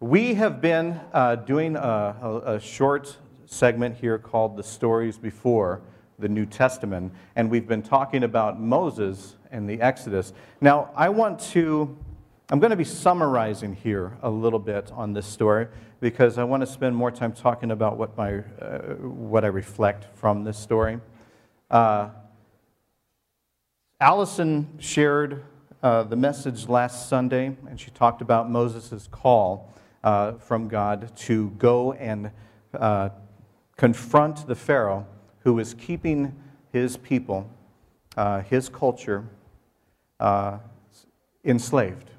We have been uh, doing a, a, a short segment here called The Stories Before the New Testament, and we've been talking about Moses and the Exodus. Now, I want to, I'm going to be summarizing here a little bit on this story because I want to spend more time talking about what, my, uh, what I reflect from this story. Uh, Allison shared uh, the message last Sunday, and she talked about Moses' call uh, from God to go and uh, confront the Pharaoh who was keeping his people, uh, his culture, uh, enslaved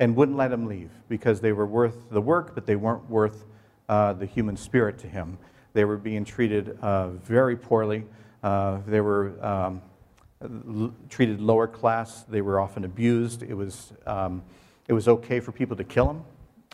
and wouldn't let him leave because they were worth the work, but they weren't worth uh, the human spirit to him. They were being treated very poorly. they were. Um, treated lower class. They were often abused. It was, um, it was okay for people to kill them.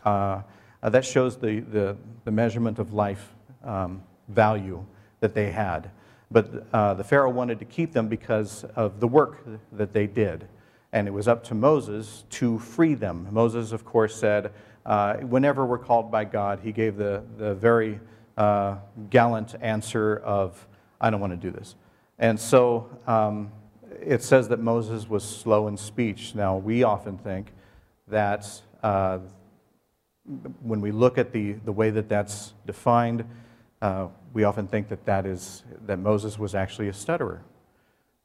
Uh, uh, that shows the, the, the, measurement of life um, value that they had. But uh, the Pharaoh wanted to keep them because of the work that they did. And it was up to Moses to free them. Moses, of course, said, uh, whenever we're called by God, he gave the, the very uh, gallant answer of, I don't want to do this. And so um, it says that Moses was slow in speech. Now, we often think that uh, when we look at the, the way that that's defined, uh, we often think that, that, is, that Moses was actually a stutterer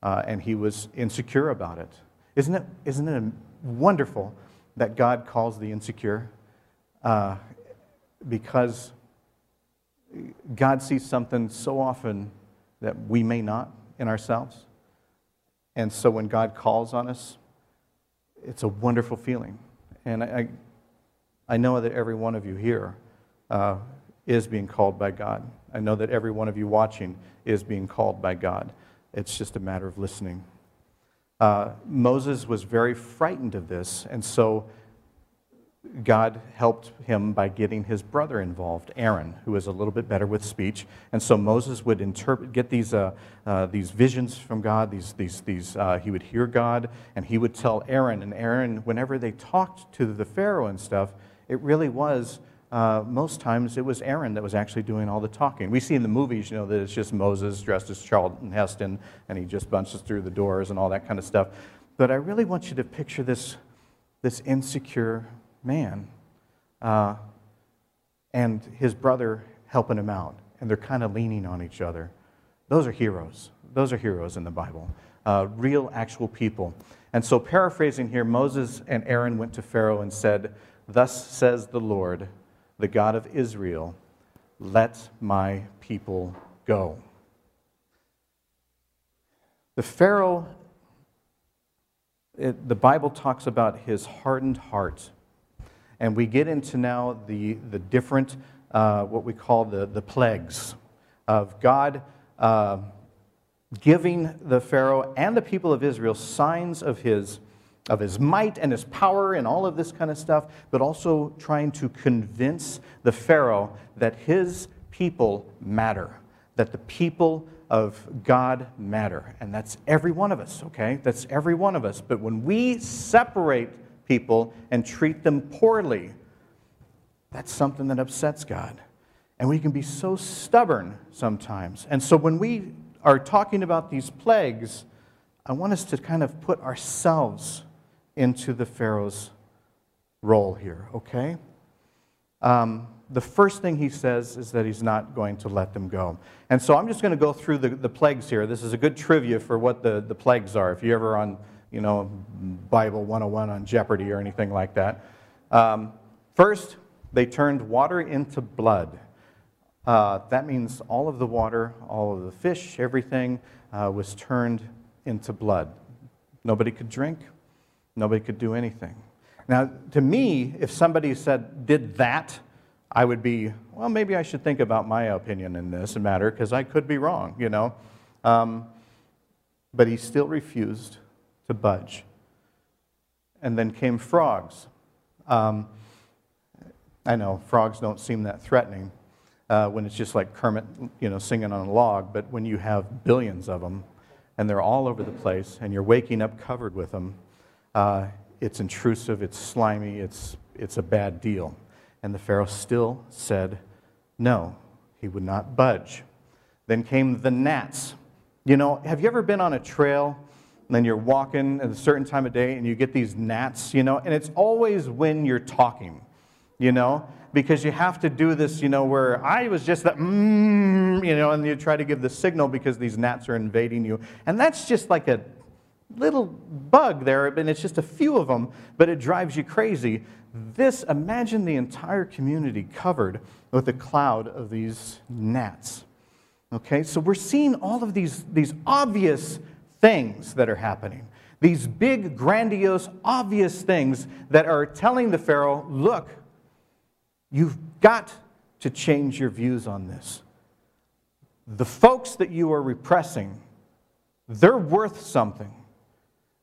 uh, and he was insecure about it. Isn't it, isn't it wonderful that God calls the insecure? Uh, because God sees something so often that we may not in ourselves. And so when God calls on us, it's a wonderful feeling. And I, I know that every one of you here uh, is being called by God. I know that every one of you watching is being called by God. It's just a matter of listening. Uh, Moses was very frightened of this, and so God helped him by getting his brother involved, Aaron, who was a little bit better with speech. And so Moses would interpret, get these, uh, uh, these visions from God. These, these, these, uh, he would hear God, and he would tell Aaron. And Aaron, whenever they talked to the Pharaoh and stuff, it really was, uh, most times, it was Aaron that was actually doing all the talking. We see in the movies, you know, that it's just Moses dressed as Charlton Heston, and he just bunches through the doors and all that kind of stuff. But I really want you to picture this, this insecure man uh, and his brother helping him out. And they're kind of leaning on each other. Those are heroes. Those are heroes in the Bible, uh, real, actual people. And so, paraphrasing here, Moses and Aaron went to Pharaoh and said, Thus says the Lord, the God of Israel, let my people go. The Pharaoh, it, the Bible talks about his hardened heart and we get into now the, the different, uh, what we call the, the plagues of God uh, giving the Pharaoh and the people of Israel signs of his, of his might and his power and all of this kind of stuff, but also trying to convince the Pharaoh that his people matter, that the people of God matter. And that's every one of us, okay? That's every one of us. But when we separate people and treat them poorly. That's something that upsets God. And we can be so stubborn sometimes. And so when we are talking about these plagues, I want us to kind of put ourselves into the Pharaoh's role here, okay? Um, the first thing he says is that he's not going to let them go. And so I'm just going to go through the, the plagues here. This is a good trivia for what the, the plagues are. If you're ever on you know, Bible 101 on Jeopardy or anything like that. Um, first, they turned water into blood. Uh, that means all of the water, all of the fish, everything uh, was turned into blood. Nobody could drink, nobody could do anything. Now, to me, if somebody said, did that, I would be, well, maybe I should think about my opinion in this matter because I could be wrong, you know. Um, but he still refused to budge. And then came frogs. Um, I know frogs don't seem that threatening uh, when it's just like Kermit, you know, singing on a log, but when you have billions of them and they're all over the place and you're waking up covered with them, uh, it's intrusive, it's slimy, it's, it's a bad deal. And the Pharaoh still said no. He would not budge. Then came the gnats. You know, have you ever been on a trail and then you're walking at a certain time of day and you get these gnats, you know, and it's always when you're talking, you know, because you have to do this, you know, where I was just that, mm, you know, and you try to give the signal because these gnats are invading you. And that's just like a little bug there, and it's just a few of them, but it drives you crazy. This, imagine the entire community covered with a cloud of these gnats. Okay, so we're seeing all of these, these obvious things that are happening. These big, grandiose, obvious things that are telling the Pharaoh, look, you've got to change your views on this. The folks that you are repressing, they're worth something.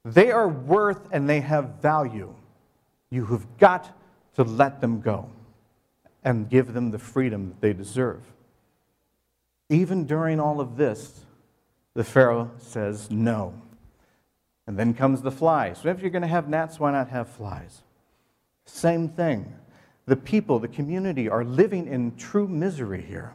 They are worth and they have value. You have got to let them go and give them the freedom that they deserve. Even during all of this, the Pharaoh says no. And then comes the flies. So if you're going to have gnats, why not have flies? Same thing. The people, the community are living in true misery here.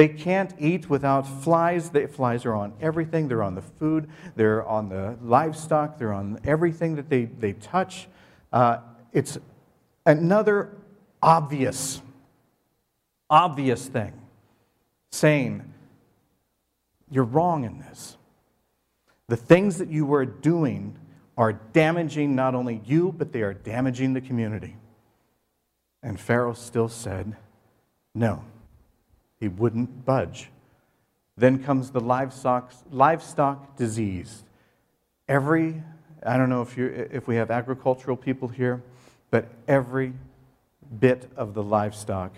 They can't eat without flies. The flies are on everything. They're on the food, they're on the livestock, they're on everything that they, they touch. Uh, it's another obvious, obvious thing saying, You're wrong in this. The things that you are doing are damaging not only you, but they are damaging the community. And Pharaoh still said, No. He wouldn't budge. Then comes the livestock, livestock disease. Every, I don't know if, you if we have agricultural people here, but every bit of the livestock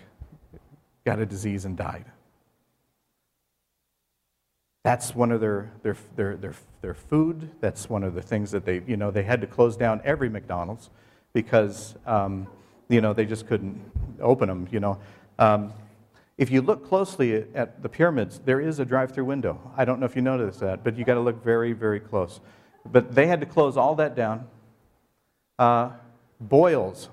got a disease and died. That's one of their, their, their, their, their food. That's one of the things that they, you know, they had to close down every McDonald's because, um, you know, they just couldn't open them, you know. Um, if you look closely at the pyramids, there is a drive through window. I don't know if you noticed that, but you got to look very, very close. But they had to close all that down. Uh, boils,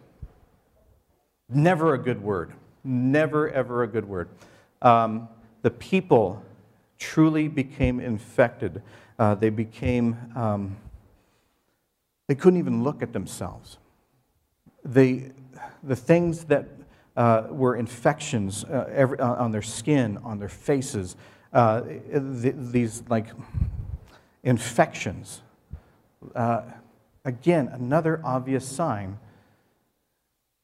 never a good word. Never, ever a good word. Um, the people truly became infected. Uh, they became, um, they couldn't even look at themselves. They, the things that uh, were infections uh, every, uh, on their skin, on their faces, uh, th- these like infections. Uh, again, another obvious sign.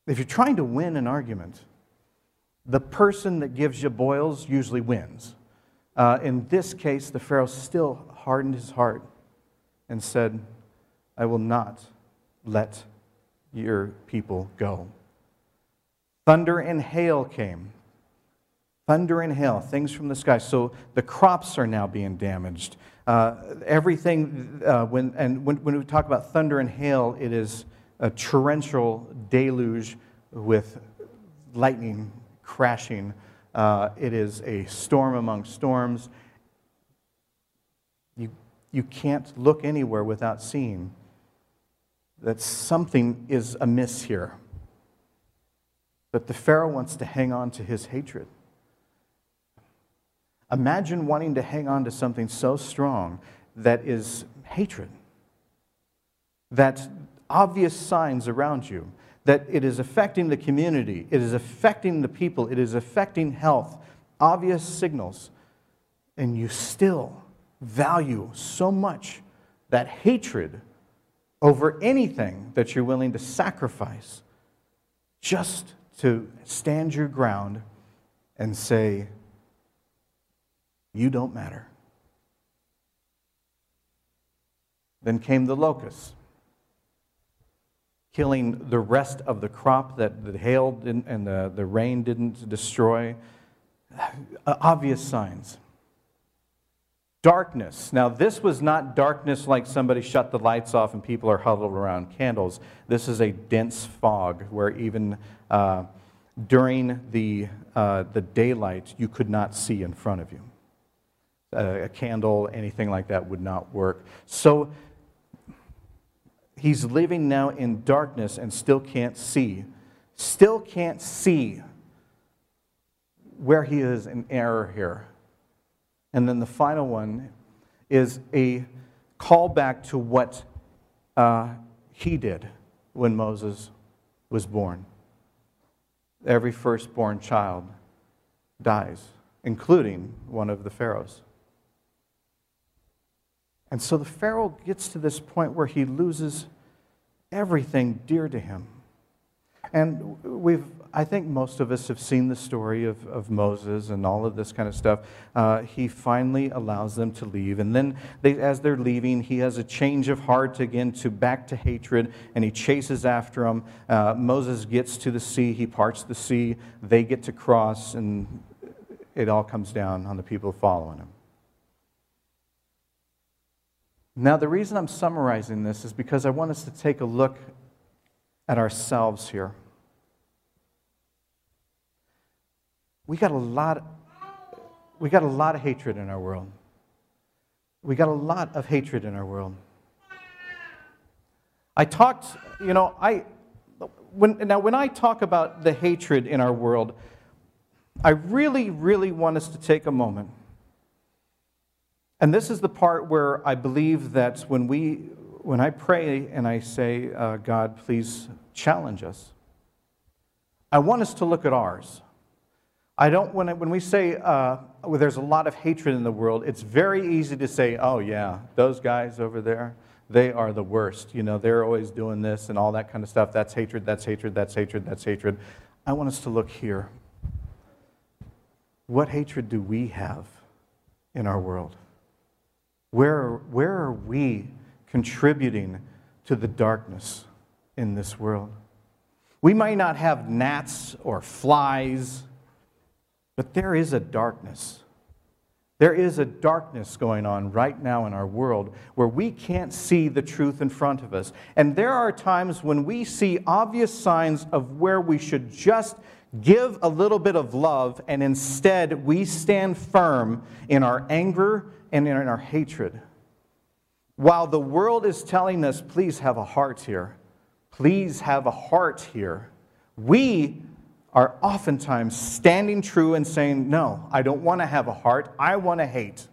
If you're trying to win an argument, the person that gives you boils usually wins. Uh, in this case, the Pharaoh still hardened his heart and said, I will not let your people go. Thunder and hail came. Thunder and hail, things from the sky. So the crops are now being damaged. Uh, everything, uh, when, and when, when we talk about thunder and hail, it is a torrential deluge with lightning crashing. Uh, it is a storm among storms. You, you can't look anywhere without seeing that something is amiss here. But the Pharaoh wants to hang on to his hatred. Imagine wanting to hang on to something so strong that is hatred, that obvious signs around you, that it is affecting the community, it is affecting the people, it is affecting health, obvious signals, and you still value so much that hatred over anything that you're willing to sacrifice just to stand your ground and say, You don't matter. Then came the locusts, killing the rest of the crop that the hail and the, the rain didn't destroy. Uh, obvious signs. Darkness. Now, this was not darkness like somebody shut the lights off and people are huddled around candles. This is a dense fog where even uh, during the, uh, the daylight you could not see in front of you. Uh, a candle, anything like that would not work. So he's living now in darkness and still can't see. still can't see where he is in error here. And then the final one is a callback to what uh, he did when Moses was born. Every firstborn child dies, including one of the pharaohs. And so the Pharaoh gets to this point where he loses everything dear to him. And we've, I think most of us have seen the story of, of Moses and all of this kind of stuff. Uh, he finally allows them to leave. And then they, as they're leaving, he has a change of heart again to back to hatred, and he chases after them. Uh, Moses gets to the sea, he parts the sea, they get to cross, and it all comes down on the people following him. Now, the reason I'm summarizing this is because I want us to take a look at ourselves here. We got a lot we got a lot of hatred in our world. We got a lot of hatred in our world. I talked, you know, I when now when I talk about the hatred in our world, I really really want us to take a moment and this is the part where I believe that when, we, when I pray and I say, uh, God, please challenge us, I want us to look at ours. I don't, when, I, when we say uh, well, there's a lot of hatred in the world, it's very easy to say, oh, yeah, those guys over there, they are the worst. You know, they're always doing this and all that kind of stuff. That's hatred, that's hatred, that's hatred, that's hatred. I want us to look here. What hatred do we have in our world? Where, where are we contributing to the darkness in this world? We might not have gnats or flies, but there is a darkness. There is a darkness going on right now in our world where we can't see the truth in front of us. And there are times when we see obvious signs of where we should just give a little bit of love, and instead we stand firm in our anger and in our hatred. While the world is telling us, please have a heart here, please have a heart here, we are oftentimes standing true and saying, no, I don't want to have a heart, I want to hate.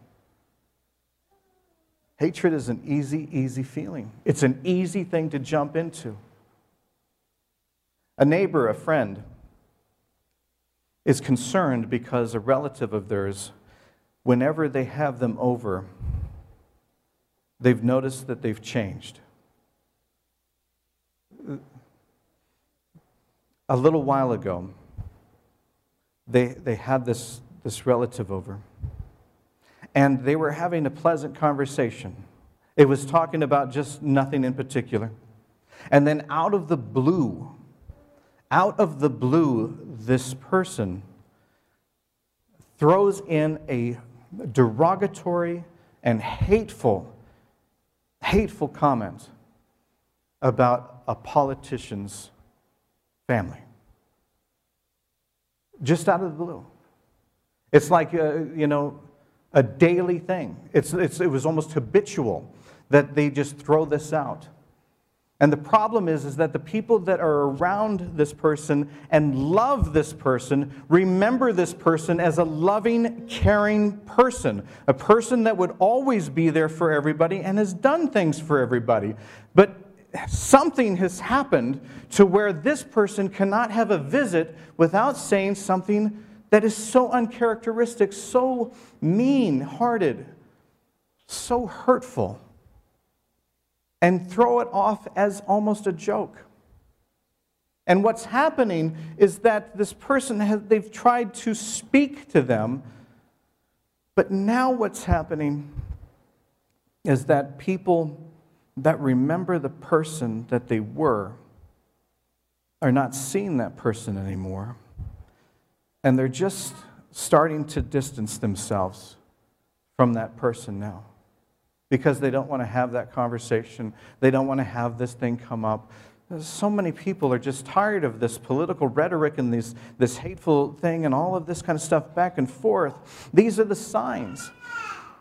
Hatred is an easy, easy feeling. It's an easy thing to jump into. A neighbor, a friend, is concerned because a relative of theirs whenever they have them over, they've noticed that they've changed. A little while ago, they, they had this, this relative over, and they were having a pleasant conversation. It was talking about just nothing in particular. And then, out of the blue, out of the blue, this person throws in a derogatory and hateful, hateful comment about a politician's family. Just out of the blue. It's like, uh, you know, a daily thing. It's, it's, it was almost habitual that they just throw this out. And the problem is, is that the people that are around this person and love this person remember this person as a loving, caring person, a person that would always be there for everybody and has done things for everybody. But something has happened to where this person cannot have a visit without saying something that is so uncharacteristic, so mean hearted, so hurtful and throw it off as almost a joke. And what's happening is that this person has, they've tried to speak to them, but now what's happening is that people that remember the person that they were are not seeing that person anymore. And they're just starting to distance themselves from that person now because they don't want to have that conversation. They don't want to have this thing come up. So many people are just tired of this political rhetoric and this, this hateful thing and all of this kind of stuff back and forth. These are the signs.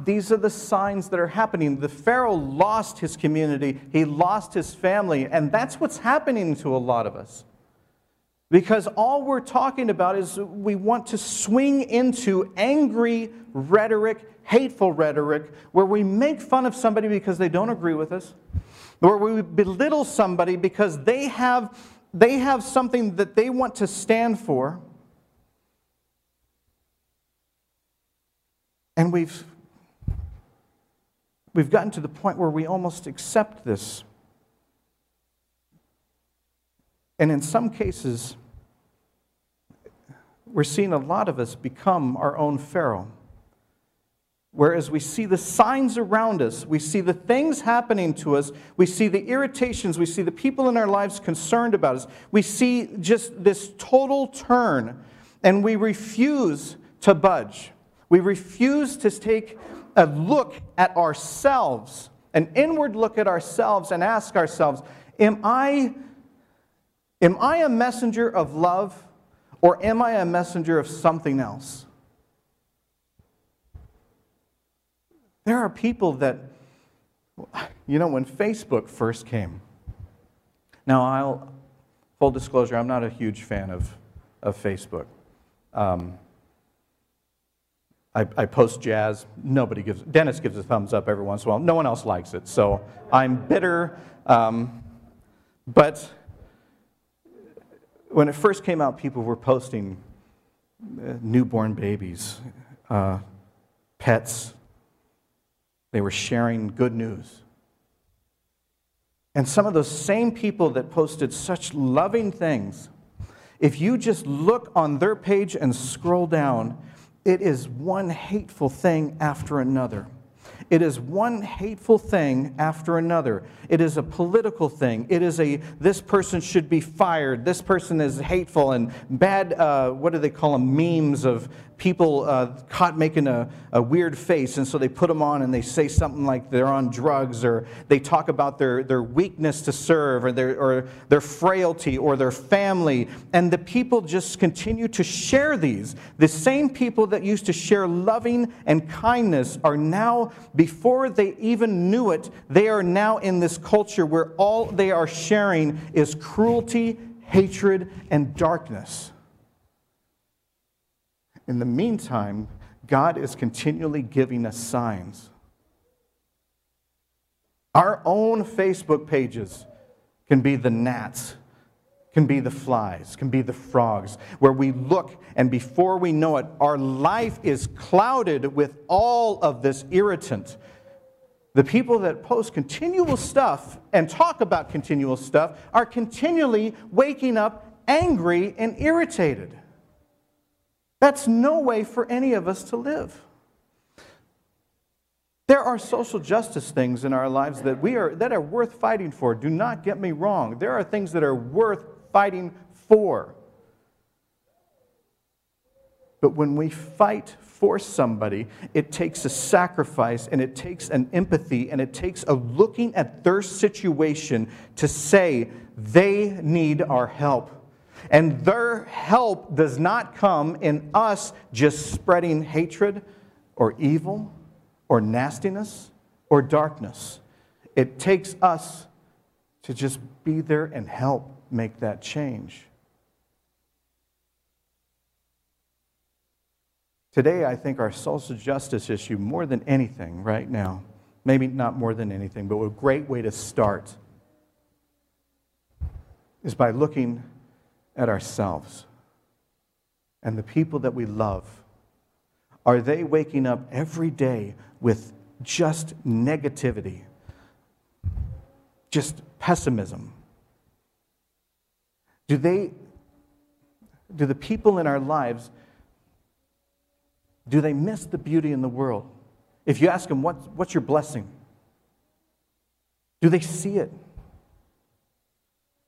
These are the signs that are happening. The Pharaoh lost his community, he lost his family, and that's what's happening to a lot of us. Because all we're talking about is we want to swing into angry rhetoric, hateful rhetoric, where we make fun of somebody because they don't agree with us, where we belittle somebody because they have, they have something that they want to stand for. And we've, we've gotten to the point where we almost accept this. And in some cases, we're seeing a lot of us become our own Pharaoh. Whereas we see the signs around us, we see the things happening to us, we see the irritations, we see the people in our lives concerned about us, we see just this total turn, and we refuse to budge. We refuse to take a look at ourselves, an inward look at ourselves, and ask ourselves, Am I, am I a messenger of love? Or am I a messenger of something else? There are people that, you know, when Facebook first came, now I'll, full disclosure, I'm not a huge fan of, of Facebook. Um, I, I, post jazz. Nobody gives, Dennis gives a thumbs up every once in a while. No one else likes it. So I'm bitter. Um, but when it first came out, people were posting uh, newborn babies, uh, pets. They were sharing good news. And some of those same people that posted such loving things, if you just look on their page and scroll down, it is one hateful thing after another. It is one hateful thing after another. It is a political thing. It is a this person should be fired. This person is hateful and bad. Uh, what do they call them? Memes of people uh, caught making a, a weird face, and so they put them on and they say something like they're on drugs, or they talk about their, their weakness to serve, or their, or their frailty, or their family. And the people just continue to share these. The same people that used to share loving and kindness are now, before they even knew it, they are now in this culture where all they are sharing is cruelty, hatred, and darkness. In the meantime, God is continually giving us signs. Our own Facebook pages can be the gnats, can be the flies, can be the frogs, where we look and before we know it, our life is clouded with all of this irritant. The people that post continual stuff and talk about continual stuff are continually waking up angry and irritated. That's no way for any of us to live. There are social justice things in our lives that, we are, that are worth fighting for. Do not get me wrong. There are things that are worth fighting for. But when we fight for somebody, it takes a sacrifice and it takes an empathy and it takes a looking at their situation to say, they need our help. And their help does not come in us just spreading hatred or evil or nastiness or darkness. It takes us to just be there and help make that change. Today, I think our social justice issue, more than anything right now, maybe not more than anything, but a great way to start is by looking at ourselves and the people that we love? Are they waking up every day with just negativity, just pessimism? Do they, do the people in our lives, do they miss the beauty in the world? If you ask them, what, what's your blessing? Do they see it?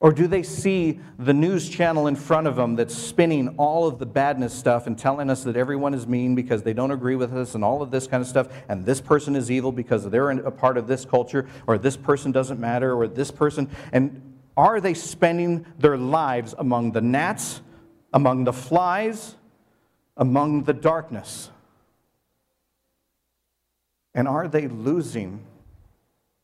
Or do they see the news channel in front of them that's spinning all of the badness stuff and telling us that everyone is mean because they don't agree with us and all of this kind of stuff, and this person is evil because they're a part of this culture, or this person doesn't matter, or this person? And are they spending their lives among the gnats, among the flies, among the darkness? And are they losing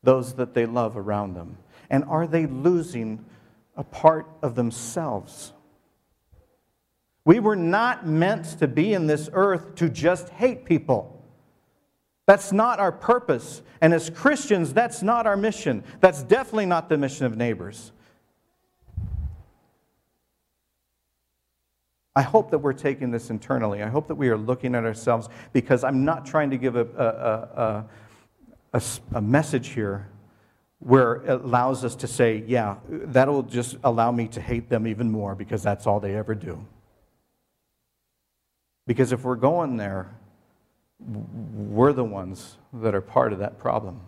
those that they love around them? And are they losing a part of themselves. We were not meant to be in this earth to just hate people. That's not our purpose. And as Christians, that's not our mission. That's definitely not the mission of neighbors. I hope that we're taking this internally. I hope that we are looking at ourselves because I'm not trying to give a, a, a, a, a message here where it allows us to say, yeah, that'll just allow me to hate them even more because that's all they ever do. Because if we're going there, we're the ones that are part of that problem.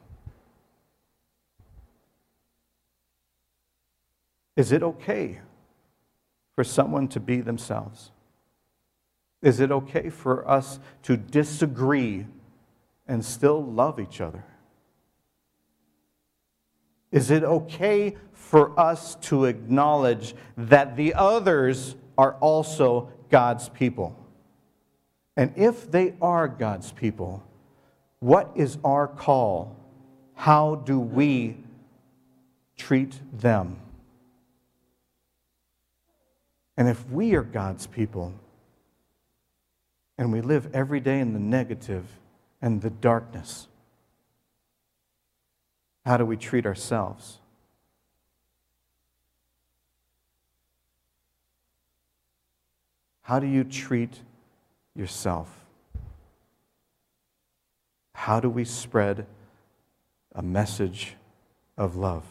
Is it okay for someone to be themselves? Is it okay for us to disagree and still love each other? Is it okay for us to acknowledge that the others are also God's people? And if they are God's people, what is our call? How do we treat them? And if we are God's people and we live every day in the negative and the darkness, how do we treat ourselves? How do you treat yourself? How do we spread a message of love?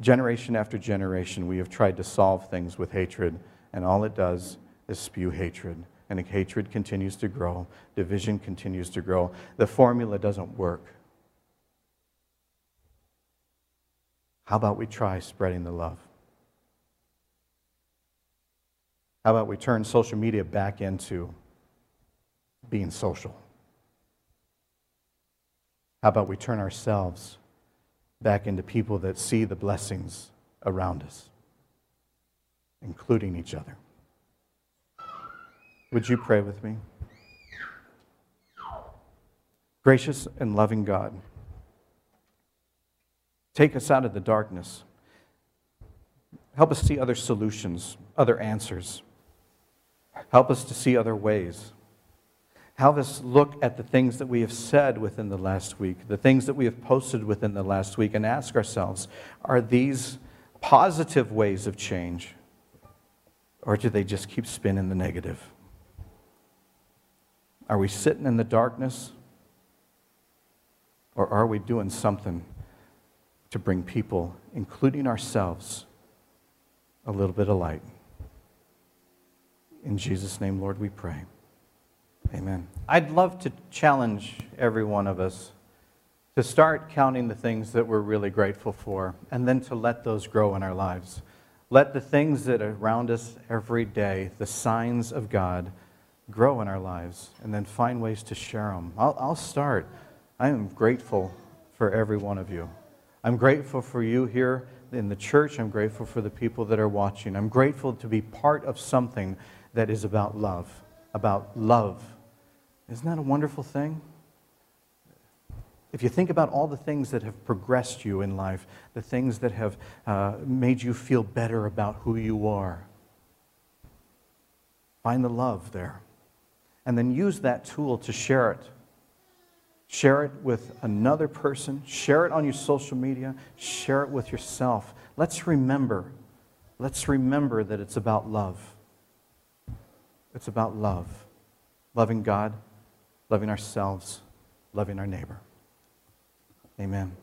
Generation after generation, we have tried to solve things with hatred, and all it does is spew hatred. And hatred continues to grow, division continues to grow. The formula doesn't work. How about we try spreading the love? How about we turn social media back into being social? How about we turn ourselves back into people that see the blessings around us, including each other? Would you pray with me? Gracious and loving God, take us out of the darkness. Help us see other solutions, other answers. Help us to see other ways. Help us look at the things that we have said within the last week, the things that we have posted within the last week, and ask ourselves are these positive ways of change, or do they just keep spinning the negative? Are we sitting in the darkness, or are we doing something to bring people, including ourselves, a little bit of light? In Jesus' name, Lord, we pray. Amen. I'd love to challenge every one of us to start counting the things that we're really grateful for and then to let those grow in our lives. Let the things that are around us every day, the signs of God, grow in our lives and then find ways to share them. I'll, I'll start. I am grateful for every one of you. I'm grateful for you here in the church. I'm grateful for the people that are watching. I'm grateful to be part of something that is about love, about love. Isn't that a wonderful thing? If you think about all the things that have progressed you in life, the things that have uh, made you feel better about who you are, find the love there. And then use that tool to share it. Share it with another person, share it on your social media, share it with yourself. Let's remember, let's remember that it's about love. It's about love loving God, loving ourselves, loving our neighbor. Amen.